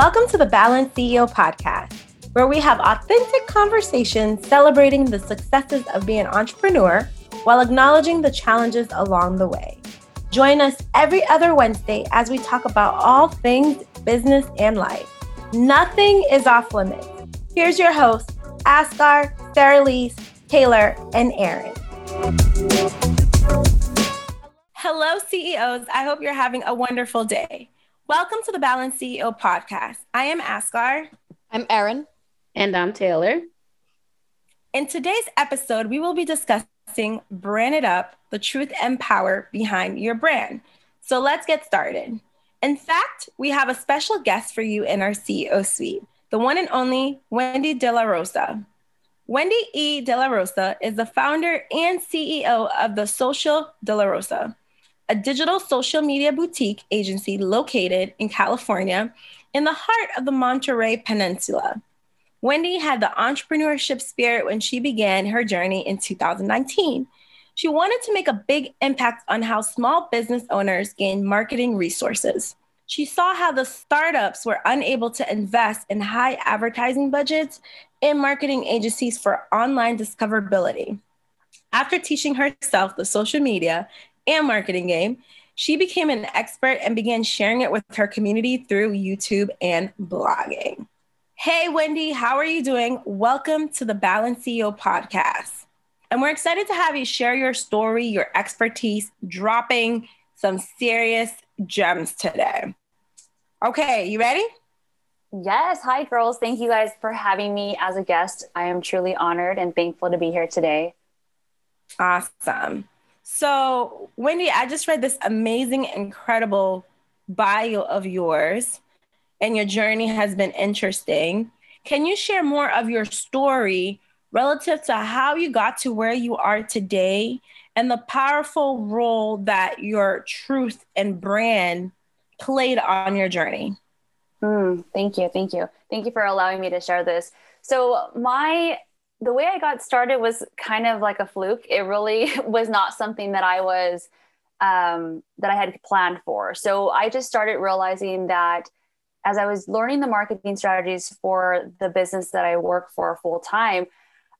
Welcome to the Balanced CEO podcast, where we have authentic conversations celebrating the successes of being an entrepreneur while acknowledging the challenges along the way. Join us every other Wednesday as we talk about all things business and life. Nothing is off limits. Here's your hosts, Askar, Sarah Lise, Taylor, and Aaron. Hello, CEOs. I hope you're having a wonderful day. Welcome to the Balanced CEO podcast. I am Askar. I'm Erin. And I'm Taylor. In today's episode, we will be discussing Brand It Up, the truth and power behind your brand. So let's get started. In fact, we have a special guest for you in our CEO suite, the one and only Wendy De La Rosa. Wendy E. De La Rosa is the founder and CEO of the Social De La Rosa, a digital social media boutique agency located in California in the heart of the Monterey Peninsula. Wendy had the entrepreneurship spirit when she began her journey in 2019. She wanted to make a big impact on how small business owners gain marketing resources. She saw how the startups were unable to invest in high advertising budgets and marketing agencies for online discoverability. After teaching herself the social media and marketing game, she became an expert and began sharing it with her community through YouTube and blogging. Hey, Wendy, how are you doing? Welcome to the Balance CEO podcast. And we're excited to have you share your story, your expertise, dropping some serious gems today. Okay, you ready? Yes. Hi, girls. Thank you guys for having me as a guest. I am truly honored and thankful to be here today. Awesome. So, Wendy, I just read this amazing, incredible bio of yours, and your journey has been interesting. Can you share more of your story relative to how you got to where you are today and the powerful role that your truth and brand played on your journey? Mm, thank you. Thank you. Thank you for allowing me to share this. So, my the way I got started was kind of like a fluke. It really was not something that I was um, that I had planned for. So I just started realizing that as I was learning the marketing strategies for the business that I work for full time,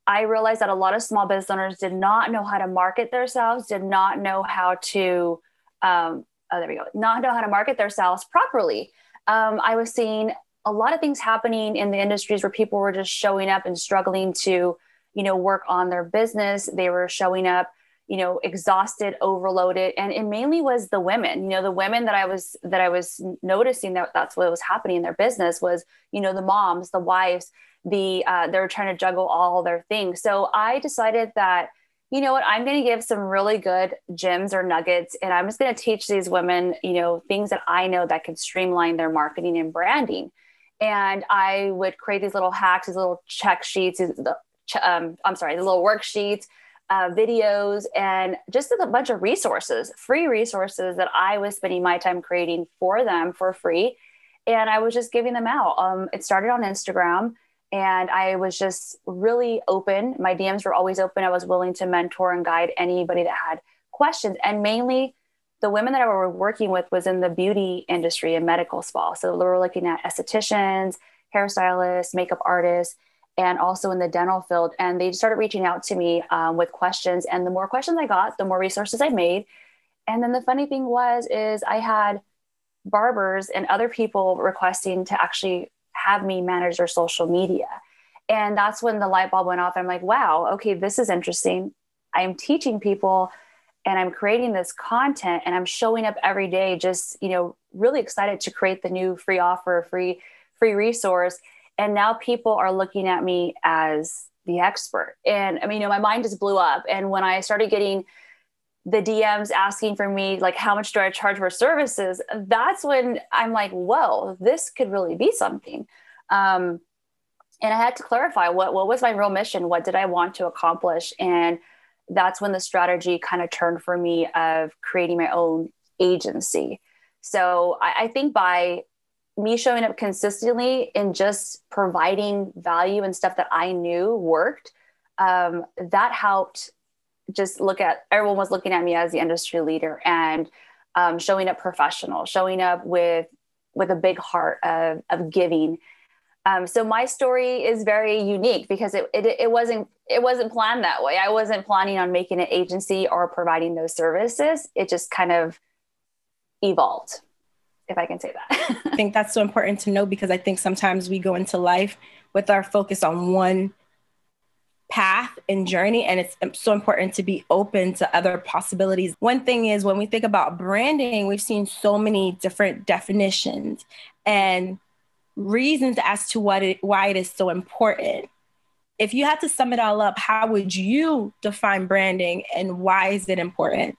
I realized that a lot of small business owners did not know how to market themselves, did not know how to um, oh, there we go, not know how to market themselves properly. Um, I was seeing a lot of things happening in the industries where people were just showing up and struggling to, you know, work on their business. They were showing up, you know, exhausted, overloaded, and it mainly was the women. You know, the women that I was that I was noticing that that's what was happening in their business was, you know, the moms, the wives, the uh, they were trying to juggle all their things. So I decided that you know what, I'm going to give some really good gems or nuggets, and I'm just going to teach these women, you know, things that I know that can streamline their marketing and branding. And I would create these little hacks, these little check sheets, um, I'm sorry, the little worksheets, uh, videos, and just a bunch of resources, free resources that I was spending my time creating for them for free. And I was just giving them out. Um, it started on Instagram and I was just really open. My DMs were always open. I was willing to mentor and guide anybody that had questions. And mainly the women that I were working with was in the beauty industry and medical spa. So we were looking at estheticians, hairstylists, makeup artists, and also in the dental field. And they started reaching out to me um, with questions. And the more questions I got, the more resources I made. And then the funny thing was, is I had barbers and other people requesting to actually have me manage their social media. And that's when the light bulb went off. I'm like, wow, okay, this is interesting. I'm teaching people and I'm creating this content and I'm showing up every day, just, you know, really excited to create the new free offer, free, free resource. And now people are looking at me as the expert. And I mean, you know, my mind just blew up. And when I started getting the DMs asking for me, like, how much do I charge for services? That's when I'm like, whoa, this could really be something. Um, and I had to clarify what, what was my real mission? What did I want to accomplish? And that's when the strategy kind of turned for me of creating my own agency. So I, I think by me showing up consistently and just providing value and stuff that I knew worked, um, that helped just look at everyone was looking at me as the industry leader and um, showing up professional, showing up with with a big heart of, of giving. Um, so my story is very unique because it, it, it wasn't it wasn't planned that way. I wasn't planning on making an agency or providing those services. It just kind of evolved, if I can say that. I think that's so important to know because I think sometimes we go into life with our focus on one path and journey and it's so important to be open to other possibilities one thing is when we think about branding we've seen so many different definitions and reasons as to what it, why it is so important if you had to sum it all up how would you define branding and why is it important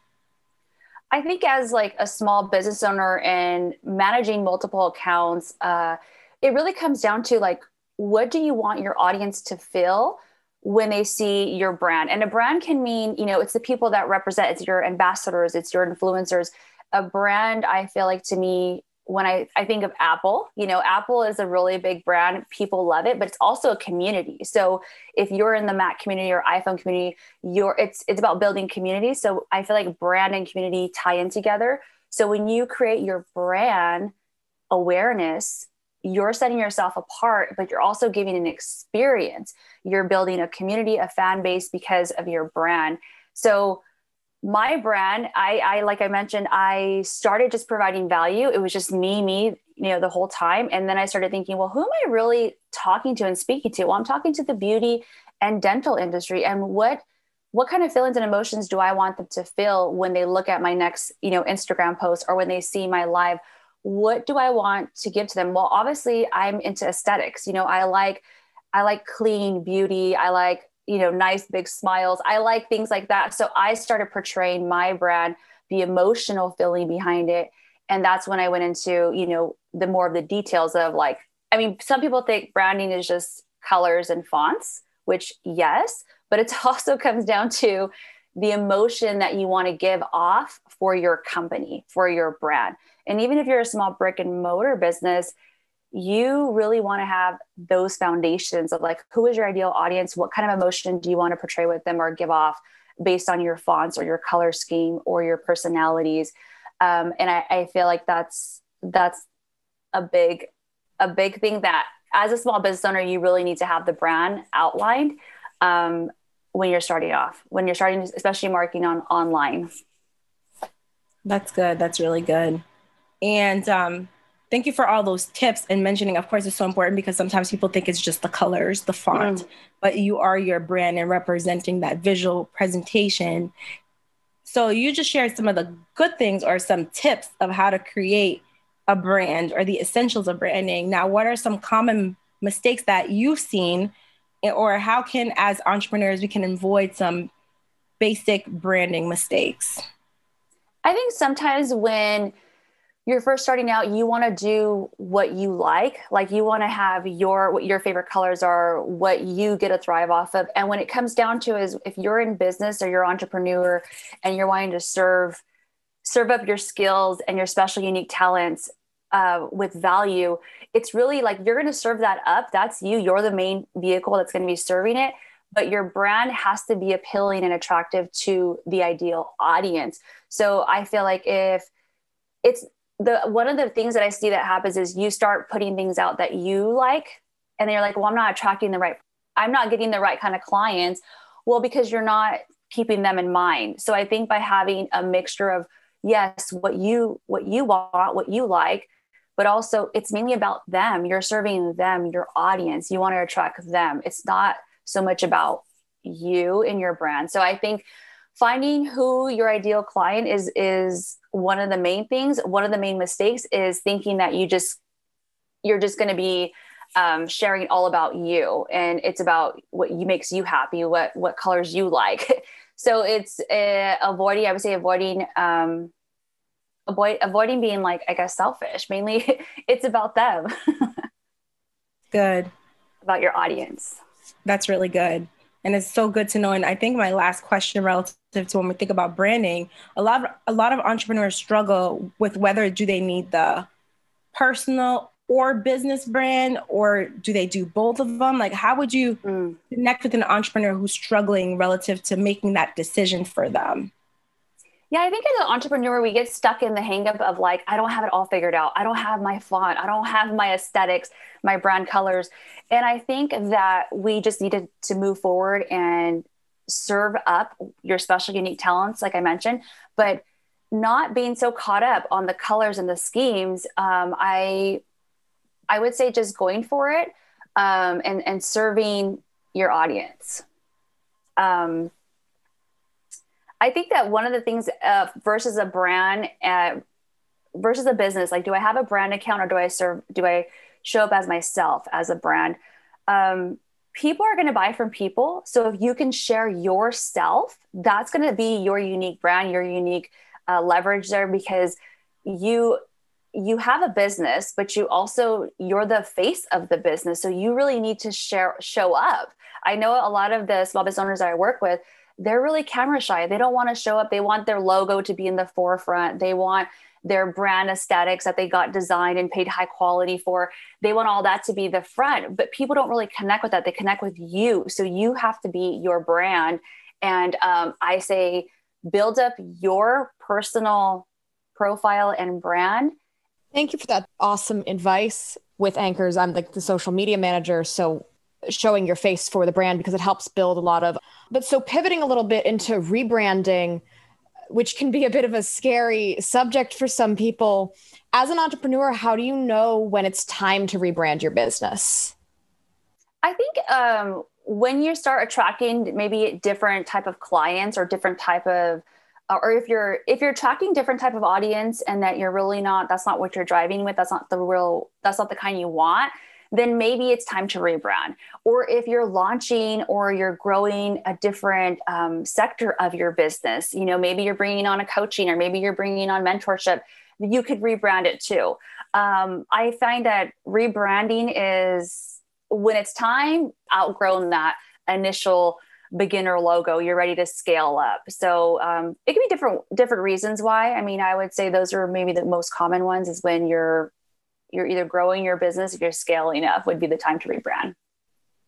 i think as like a small business owner and managing multiple accounts uh, it really comes down to like what do you want your audience to feel when they see your brand. And a brand can mean, you know, it's the people that represent, it's your ambassadors, it's your influencers. A brand, I feel like to me, when I, I think of Apple, you know, Apple is a really big brand. People love it, but it's also a community. So if you're in the Mac community or iPhone community, you're it's it's about building community. So I feel like brand and community tie in together. So when you create your brand awareness you're setting yourself apart, but you're also giving an experience. You're building a community, a fan base because of your brand. So, my brand, I, I like I mentioned, I started just providing value. It was just me, me, you know, the whole time. And then I started thinking, well, who am I really talking to and speaking to? Well, I'm talking to the beauty and dental industry. And what what kind of feelings and emotions do I want them to feel when they look at my next, you know, Instagram post or when they see my live? what do I want to give to them? Well, obviously I'm into aesthetics. You know, I like I like clean beauty. I like, you know, nice big smiles. I like things like that. So I started portraying my brand, the emotional feeling behind it. And that's when I went into, you know, the more of the details of like, I mean, some people think branding is just colors and fonts, which yes, but it also comes down to the emotion that you want to give off for your company, for your brand. And even if you're a small brick and mortar business, you really want to have those foundations of like, who is your ideal audience? What kind of emotion do you want to portray with them or give off based on your fonts or your color scheme or your personalities? Um, and I, I feel like that's that's a big a big thing that as a small business owner you really need to have the brand outlined um, when you're starting off when you're starting especially marketing on online that's good that's really good and um, thank you for all those tips and mentioning. Of course, it's so important because sometimes people think it's just the colors, the font, mm. but you are your brand and representing that visual presentation. So you just shared some of the good things or some tips of how to create a brand or the essentials of branding. Now, what are some common mistakes that you've seen, or how can, as entrepreneurs, we can avoid some basic branding mistakes? I think sometimes when you're first starting out you want to do what you like like you want to have your what your favorite colors are what you get to thrive off of. And when it comes down to is if you're in business or you're entrepreneur and you're wanting to serve serve up your skills and your special unique talents uh, with value it's really like you're going to serve that up. That's you. You're the main vehicle that's going to be serving it. But your brand has to be appealing and attractive to the ideal audience. So i feel like if it's the one of the things that I see that happens is you start putting things out that you like, and then you're like, well, I'm not attracting the right, I'm not getting the right kind of clients. Well, because you're not keeping them in mind. So I think by having a mixture of yes, what you what you want, what you like, but also it's mainly about them. You're serving them, your audience. You want to attract them. It's not so much about you and your brand. So I think finding who your ideal client is is one of the main things. One of the main mistakes is thinking that you just you're just going to be um, sharing all about you and it's about what you makes you happy what what colors you like. So it's uh, avoiding i would say avoiding um avoid avoiding being like i guess selfish. Mainly it's about them. Good. About your audience. That's really good and it's so good to know. And i think my last question relative to when we think about branding a lot of, a lot of entrepreneurs struggle with whether do they need the personal or business brand or do they do both of them? Like how would you mm. connect with an entrepreneur who's struggling relative to making that decision for them Yeah, I think as an entrepreneur, we get stuck in the hangup of like, I don't have it all figured out. I don't have my font. I don't have my aesthetics, my brand colors. And I think that we just needed to move forward and serve up your special, unique talents, like I mentioned, but not being so caught up on the colors and the schemes. Um, I, I would say just going for it um, and and serving your audience. Um, I think that one of the things uh, versus a brand uh, versus a business, like do I have a brand account or do I serve? Do I show up as myself as a brand? Um, people are going to buy from people. So if you can share yourself, that's going to be your unique brand, your unique uh, leverage there because you you have a business but you also you're the face of the business so you really need to share show up i know a lot of the small business owners that i work with they're really camera shy. They don't want to show up. They want their logo to be in the forefront. They want their brand aesthetics that they got designed and paid high quality for. They want all that to be the front but people don't really connect with that. They connect with you. So you have to be your brand. And um, i say build up your personal profile and brand. Thank you for that awesome advice with Ankorz. I'm like the social media manager. So showing your face for the brand because it helps build a lot of but so pivoting a little bit into rebranding which can be a bit of a scary subject for some people. As an entrepreneur how do you know when it's time to rebrand your business? I think um, when you start attracting maybe different type of clients or different type of uh, or if you're if you're attracting different type of audience and that you're really not that's not what you're driving with that's not the real that's not the kind you want then maybe it's time to rebrand. Or if you're launching or you're growing a different um, sector of your business you know maybe you're bringing on a coaching or maybe you're bringing on mentorship you could rebrand it too. Um, i find that rebranding is when it's time outgrown that initial beginner logo. You're ready to scale up. So um, it can be different different reasons why. I mean i would say those are maybe the most common ones is when you're you're either growing your business or you're scaling up would be the time to rebrand.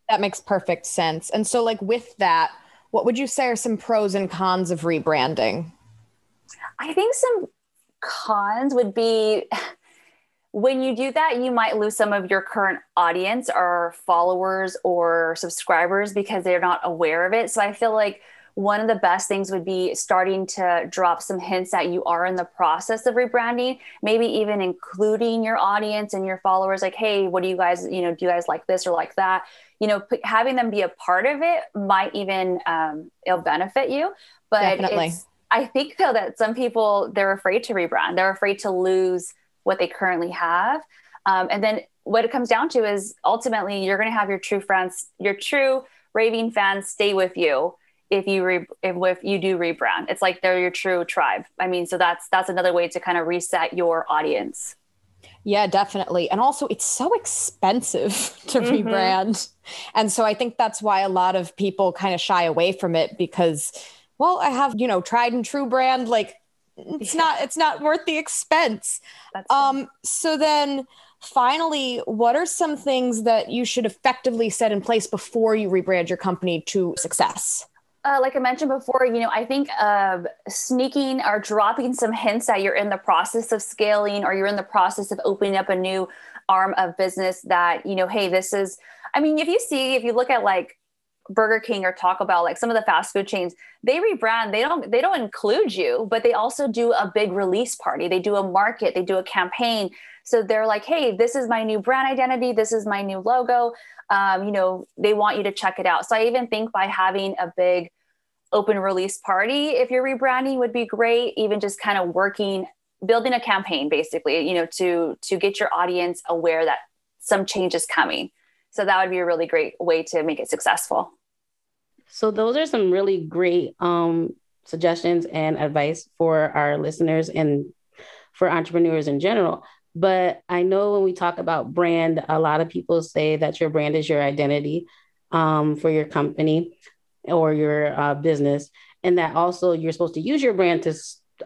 That makes perfect sense. And so like with that what would you say are some pros and cons of rebranding? I think some cons would be when you do that, you might lose some of your current audience or followers or subscribers because they're not aware of it. So I feel like one of the best things would be starting to drop some hints that you are in the process of rebranding, maybe even including your audience and your followers like, hey, what do you guys, you know, do you guys like this or like that? You know, having them be a part of it might even um, it'll benefit you. But Definitely. I think though that some people they're afraid to rebrand. They're afraid to lose what they currently have. Um, and then what it comes down to is ultimately you're going to have your true friends, your true raving fans stay with you if you re- if, if you do rebrand. It's like they're your true tribe. I mean, so that's that's another way to kind of reset your audience. Yeah, definitely. And also, it's so expensive to mm-hmm. rebrand. And so I think that's why a lot of people kind of shy away from it because, well, I have, you know, tried and true brand. Like, it's yeah. not it's not worth the expense That's um so then finally what are some things that you should effectively set in place before you rebrand your company to success uh, like I mentioned before, you know, I think uh, sneaking or dropping some hints that you're in the process of scaling or you're in the process of opening up a new arm of business that, you know, hey, this is, I mean, if you see, if you look at like Burger King or Taco Bell, like some of the fast food chains, they rebrand. They don't they don't include you, but they also do a big release party. They do a market, they do a campaign. So they're like, hey, this is my new brand identity. This is my new logo. Um, you know, they want you to check it out. So I even think by having a big open release party, if you're rebranding, would be great. Even just kind of working, building a campaign, basically, you know, to to get your audience aware that some change is coming. So that would be a really great way to make it successful. So those are some really great um, suggestions and advice for our listeners and for entrepreneurs in general. But I know when we talk about brand, a lot of people say that your brand is your identity um, for your company or your uh, business, and that also you're supposed to use your brand to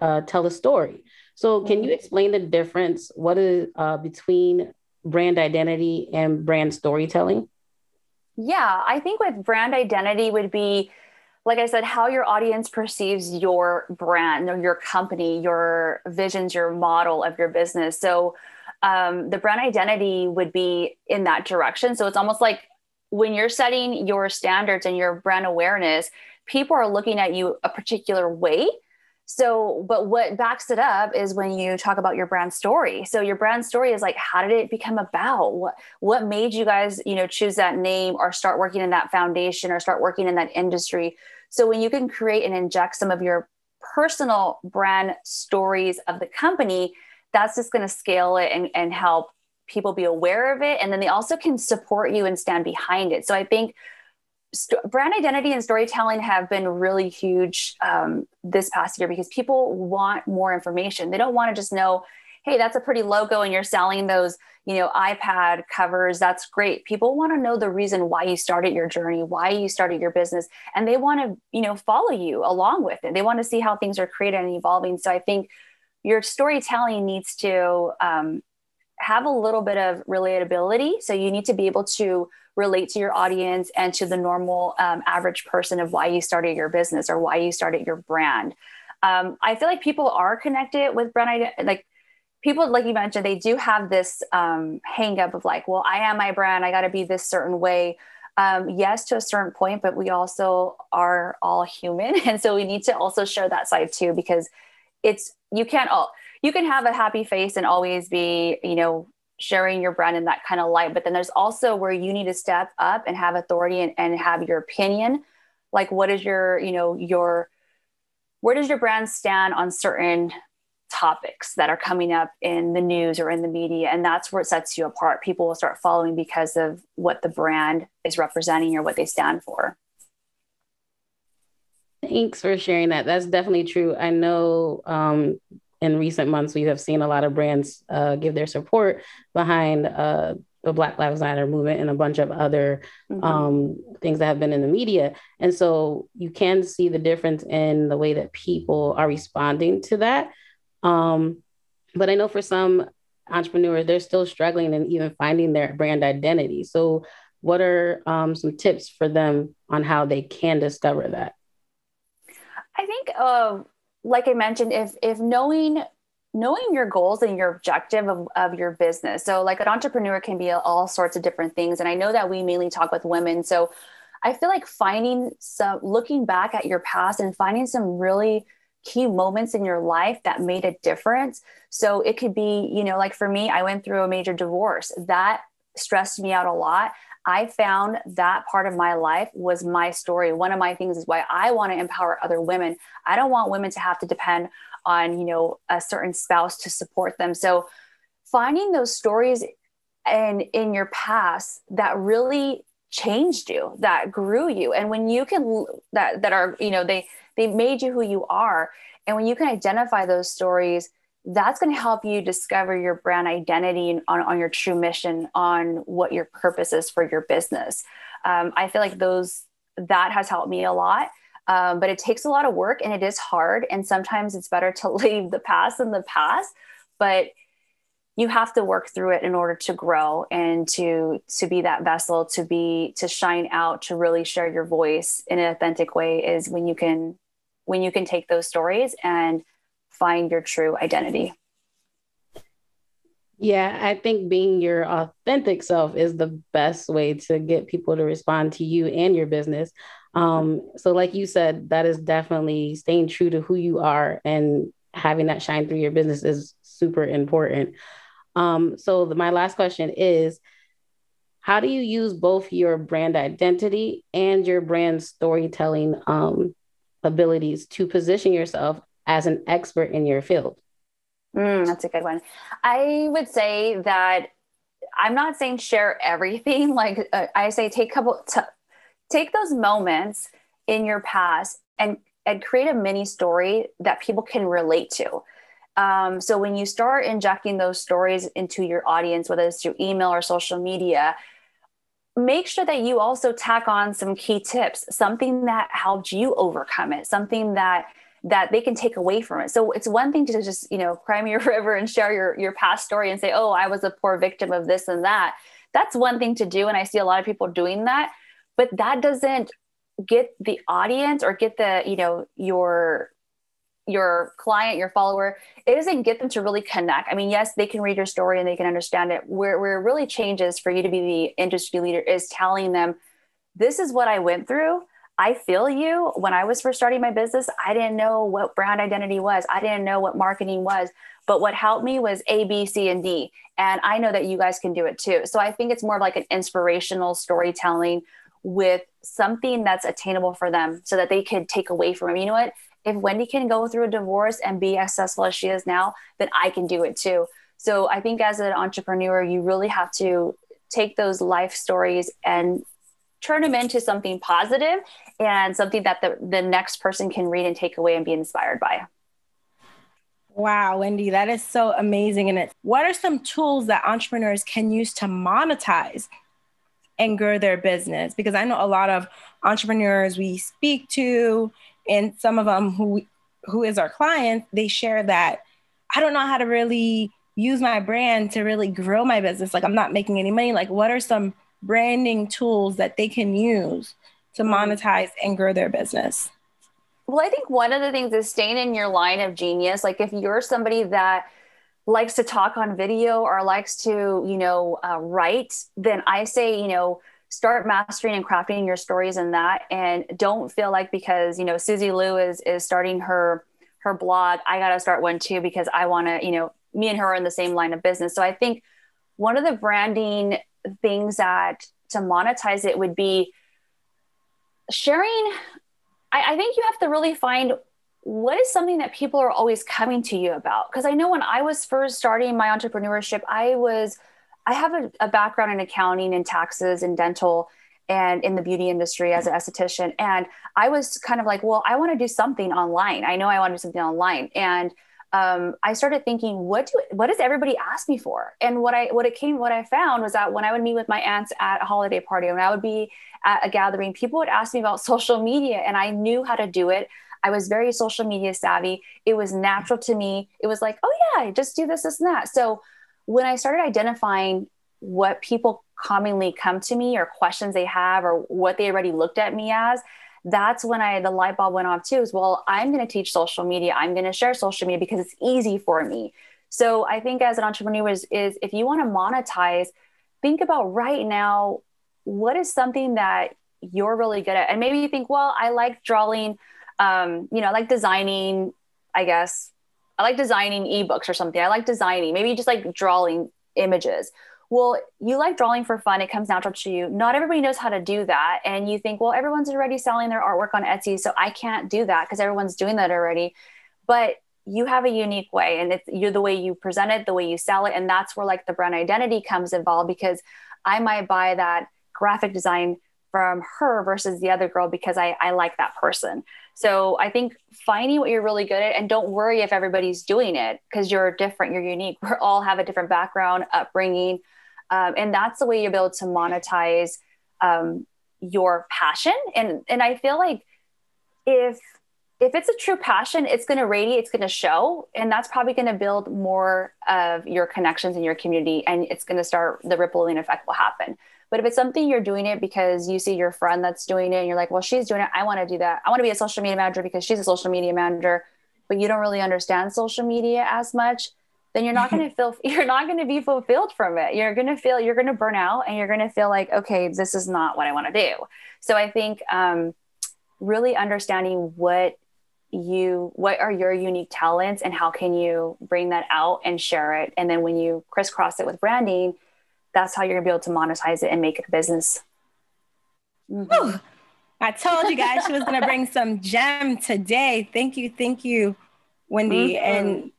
uh, tell a story. So, can you explain the difference? What is uh, between brand identity and brand storytelling? Yeah, I think with brand identity would be like I said, how your audience perceives your brand or your company, your visions, your model of your business. So um, the brand identity would be in that direction. So it's almost like when you're setting your standards and your brand awareness, people are looking at you a particular way. So, but what backs it up is when you talk about your brand story. So your brand story is like, how did it become about? What what made you guys, you know, choose that name or start working in that foundation or start working in that industry? So when you can create and inject some of your personal brand stories of the company, that's just going to scale it and, and help people be aware of it. And then they also can support you and stand behind it. So I think st- brand identity and storytelling have been really huge um, this past year because people want more information. They don't want to just know, hey, that's a pretty logo and you're selling those, you know, iPad covers. That's great. People want to know the reason why you started your journey, why you started your business, and they want to, you know, follow you along with it. They want to see how things are created and evolving. So I think your storytelling needs to um, have a little bit of relatability. So you need to be able to relate to your audience and to the normal um, average person of why you started your business or why you started your brand. Um, I feel like people are connected with brand like people like you mentioned they do have this um, hang up of like well i am my brand. I got to be this certain way. Um, yes to a certain point but we also are all human. And so we need to also share that side too because it's you can't all you can have a happy face and always be you know sharing your brand in that kind of light but then there's also where you need to step up and have authority and, and have your opinion. Like what is your you know your where does your brand stand on certain topics that are coming up in the news or in the media and that's where it sets you apart. People will start following because of what the brand is representing or what they stand for. Thanks for sharing that. That's definitely true. I know um, in recent months we have seen a lot of brands uh, give their support behind uh, the black lives matter movement and a bunch of other mm-hmm. um, things that have been in the media. And so you can see the difference in the way that people are responding to that um, but I know for some entrepreneurs, they're still struggling and even finding their brand identity. So, what are um, some tips for them on how they can discover that? I think, uh, like I mentioned, if if knowing knowing your goals and your objective of, of your business. So, like an entrepreneur can be all sorts of different things, and I know that we mainly talk with women. So, I feel like finding some, looking back at your past and finding some really key moments in your life that made a difference. So it could be, you know, like for me, I went through a major divorce that stressed me out a lot. I found that part of my life was my story. One of my things is why I want to empower other women. I don't want women to have to depend on, you know, a certain spouse to support them. So finding those stories and in your past that really changed you, that grew you. And when you can that that are, you know, they they made you who you are. And when you can identify those stories, that's going to help you discover your brand identity on, on your true mission, on what your purpose is for your business. Um, I feel like those that has helped me a lot. Um, but it takes a lot of work and it is hard. And sometimes it's better to leave the past in the past. But you have to work through it in order to grow and to to be that vessel to be to shine out to really share your voice in an authentic way is when you can when you can take those stories and find your true identity. Yeah, I think being your authentic self is the best way to get people to respond to you and your business. Um, so, like you said, that is definitely staying true to who you are and having that shine through your business is super important. Um, so, the, my last question is How do you use both your brand identity and your brand storytelling um, abilities to position yourself as an expert in your field? Mm, that's a good one. I would say that I'm not saying share everything. Like uh, I say, take couple t- take those moments in your past and and create a mini story that people can relate to. Um, so when you start injecting those stories into your audience, whether it's through email or social media, make sure that you also tack on some key tips something that helped you overcome it something that that they can take away from it. So it's one thing to just you know me a river and share your your past story and say oh i was a poor victim of this and that. That's one thing to do and i see a lot of people doing that but that doesn't get the audience or get the you know your your client your follower it doesn't get them to really connect. I mean yes they can read your story and they can understand it. Where, where it really changes for you to be the industry leader is telling them this is what i went through. I feel you. When i was first starting my business i didn't know what brand identity was. I didn't know what marketing was. But what helped me was a b c and d. And i know that you guys can do it too. So i think it's more of like an inspirational storytelling with something that's attainable for them so that they could take away from it. You know what? If Wendy can go through a divorce and be as successful as she is now, then I can do it too. So I think as an entrepreneur, you really have to take those life stories and turn them into something positive and something that the, the next person can read and take away and be inspired by. Wow, Wendy, that is so amazing. And it, what are some tools that entrepreneurs can use to monetize and grow their business because i know a lot of entrepreneurs we speak to and some of them who who is our client they share that i don't know how to really use my brand to really grow my business. Like i'm not making any money. Like what are some branding tools that they can use to mm-hmm. monetize and grow their business? Well i think one of the things is staying in your line of genius. Like if you're somebody that likes to talk on video or likes to, you know, uh, write, then I say, you know, start mastering and crafting your stories in that, and don't feel like because you know Susie Liu is is starting her her blog, I got to start one too because I want to, you know, me and her are in the same line of business. So I think one of the branding things that to monetize it would be sharing. I, I think you have to really find what is something that people are always coming to you about? Because I know when I was first starting my entrepreneurship, I was, I have a, a background in accounting and taxes and dental and in the beauty industry as an esthetician. And I was kind of like, well, I want to do something online. I know I want to do something online. And um, I started thinking, what do what does everybody ask me for? And what I what it came what I found was that when I would meet with my aunts at a holiday party, when I would be at a gathering, people would ask me about social media, and I knew how to do it. I was very social media savvy. It was natural to me. It was like, oh yeah, just do this, this, and that. So when I started identifying what people commonly come to me or questions they have or what they already looked at me as, that's when I the light bulb went off too. Is well, I'm going to teach social media. I'm going to share social media because it's easy for me. So I think as an entrepreneur is, is if you want to monetize, think about right now what is something that you're really good at, and maybe you think, well, I like drawing um, you know, I like designing, I guess. I like designing ebooks or something. I like designing, maybe just like drawing images. Well, you like drawing for fun, it comes natural to you. Not everybody knows how to do that. And you think, well, everyone's already selling their artwork on Etsy, so I can't do that because everyone's doing that already. But you have a unique way and it's you're the way you present it, the way you sell it. And that's where like the brand identity comes involved because I might buy that graphic design from her versus the other girl because I, I like that person. So I think finding what you're really good at and don't worry if everybody's doing it because you're different, you're unique. We all have a different background, upbringing. Um, and that's the way you'll be able to monetize um, your passion. And, and I feel like if, if it's a true passion, it's going to radiate, it's going to show, and that's probably going to build more of your connections in your community. And it's going to start, the rippling effect will happen. But if it's something you're doing it because you see your friend that's doing it and you're like, well, she's doing it. I want to do that. I want to be a social media manager because she's a social media manager, but you don't really understand social media as much, then you're not going to feel, you're not going to be fulfilled from it. You're going to feel, you're going to burn out and you're going to feel like, okay, this is not what I want to do. So I think um, really understanding what you what are your unique talents and how can you bring that out and share it and then when you crisscross it with branding that's how you're gonna be able to monetize it and make it a business. Mm-hmm. I told you guys she was gonna bring some gem today. Thank you, thank you, Wendy. Mm-hmm. And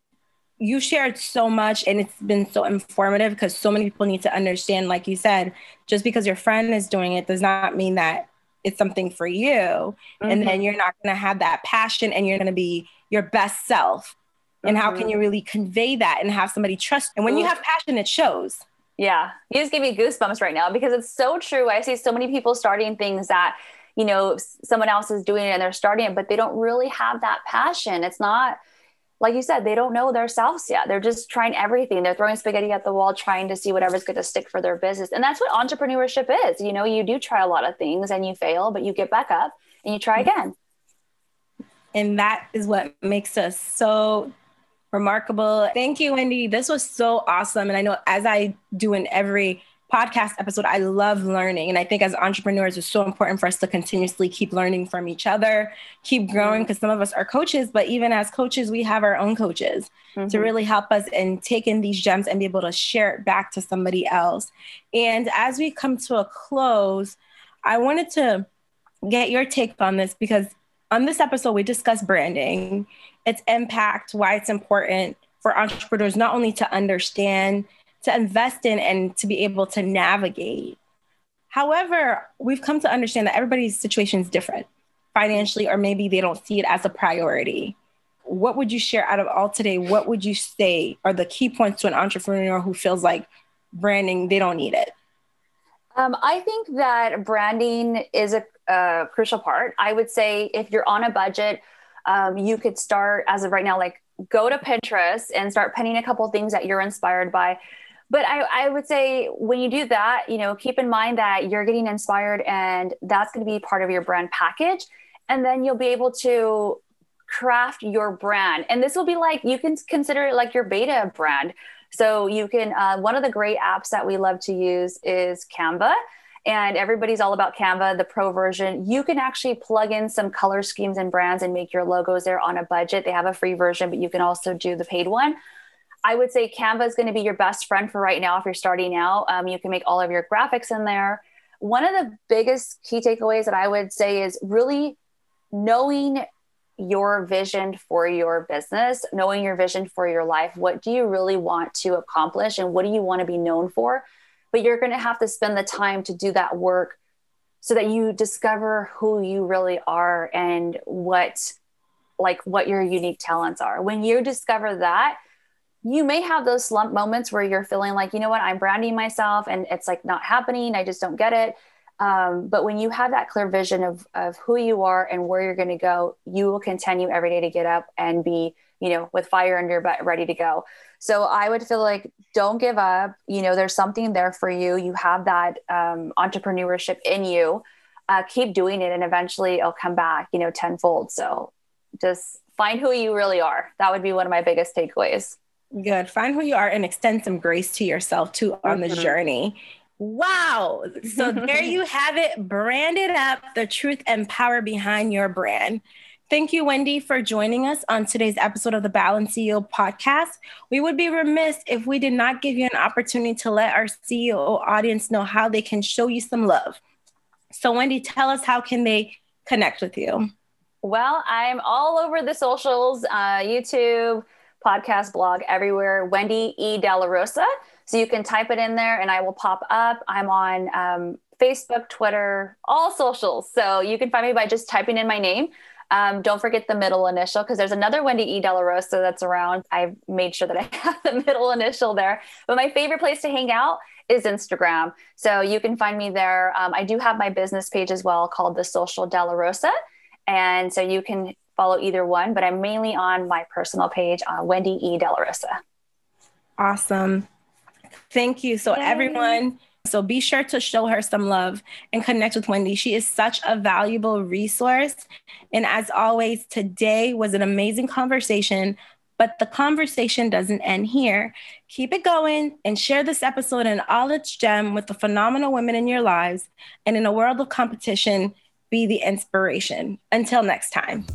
you shared so much and it's been so informative because so many people need to understand, like you said, just because your friend is doing it does not mean that it's something for you. Mm-hmm. And then mm-hmm. you're not gonna have that passion and you're gonna be your best self. And how can mm-hmm. you really convey that and have somebody trust? And when you have passion, it shows. Yeah, you just gave me goosebumps right now because it's so true. I see so many people starting things that, you know, someone else is doing it and they're starting it, but they don't really have that passion. It's not, like you said, they don't know themselves yet. They're just trying everything. They're throwing spaghetti at the wall, trying to see whatever's going to stick for their business. And that's what entrepreneurship is. You know, you do try a lot of things and you fail, but you get back up and you try mm-hmm. again. And that is what makes us so remarkable. Thank you, Wendy. This was so awesome. And I know as I do in every podcast episode, I love learning. And I think as entrepreneurs, it's so important for us to continuously keep learning from each other, keep growing, because mm-hmm. some of us are coaches, but even as coaches, we have our own coaches mm-hmm. to really help us and take in these gems and be able to share it back to somebody else. And as we come to a close, I wanted to get your take on this because on this episode, we discuss branding, its impact, why it's important for entrepreneurs not only to understand to invest in and to be able to navigate. However, we've come to understand that everybody's situation is different financially, or maybe they don't see it as a priority. What would you share out of all today? What would you say are the key points to an entrepreneur who feels like branding, they don't need it? Um, I think that branding is a, a, crucial part. I would say if you're on a budget, um, you could start as of right now, like go to Pinterest and start pinning a couple things that you're inspired by but I, I would say when you do that, you know, keep in mind that you're getting inspired and that's going to be part of your brand package. And then you'll be able to craft your brand. And this will be like, you can consider it like your beta brand. So you can, uh, one of the great apps that we love to use is Canva. And everybody's all about Canva, the pro version. You can actually plug in some color schemes and brands and make your logos there on a budget. They have a free version, but you can also do the paid one. I would say Canva is going to be your best friend for right now if you're starting out. Um, you can make all of your graphics in there. One of the biggest key takeaways that I would say is really knowing your vision for your business, knowing your vision for your life. What do you really want to accomplish and what do you want to be known for? But you're going to have to spend the time to do that work so that you discover who you really are and what like what your unique talents are. When you discover that, you may have those slump moments where you're feeling like, you know what, I'm branding myself and it's like not happening. I just don't get it. Um, but when you have that clear vision of, of who you are and where you're going to go, you will continue every day to get up and be, you know, with fire under your butt, ready to go. So I would feel like don't give up. You know, there's something there for you. You have that um, entrepreneurship in you. Uh, keep doing it, and eventually it'll come back, you know, tenfold. So just find who you really are. That would be one of my biggest takeaways. Good. Find who you are and extend some grace to yourself too on mm-hmm. the journey. Wow. So there you have it. Branded up the truth and power behind your brand. Thank you, Wendy, for joining us on today's episode of the Balance CEO podcast. We would be remiss if we did not give you an opportunity to let our CEO audience know how they can show you some love. So, Wendy, tell us how can they connect with you? Well, I'm all over the socials, uh, YouTube, podcast, blog, everywhere. Wendy E. De La Rosa. So you can type it in there and I will pop up. I'm on um, Facebook, Twitter, all socials. So you can find me by just typing in my name. Um, don't forget the middle initial because there's another Wendy E. De La Rosa that's around. I've made sure that I have the middle initial there. But my favorite place to hang out is Instagram. So you can find me there. Um, I do have my business page as well called The Social De La Rosa. And so you can follow either one, but I'm mainly on my personal page, uh, Wendy E. De La Rosa. Awesome. Thank you. So, Yay. everyone, so be sure to show her some love and connect with Wendy. She is such a valuable resource. And as always, today was an amazing conversation, but the conversation doesn't end here. Keep it going and share this episode and all its gem with the phenomenal women in your lives. And in a world of competition, be the inspiration. Until next time.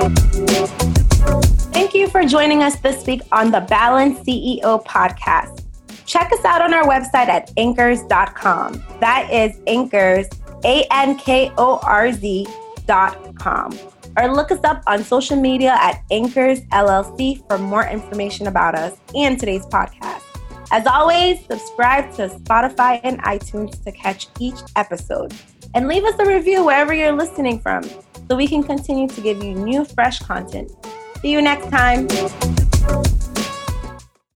Thank you for joining us this week on the Balance CEO podcast. Check us out on our website at ankorz.com. That is Ankorz, A N K O R Z.com. Or look us up on social media at Ankorz LLC for more information about us and today's podcast. As always, subscribe to Spotify and iTunes to catch each episode. And leave us a review wherever you're listening from so we can continue to give you new, fresh content. See you next time.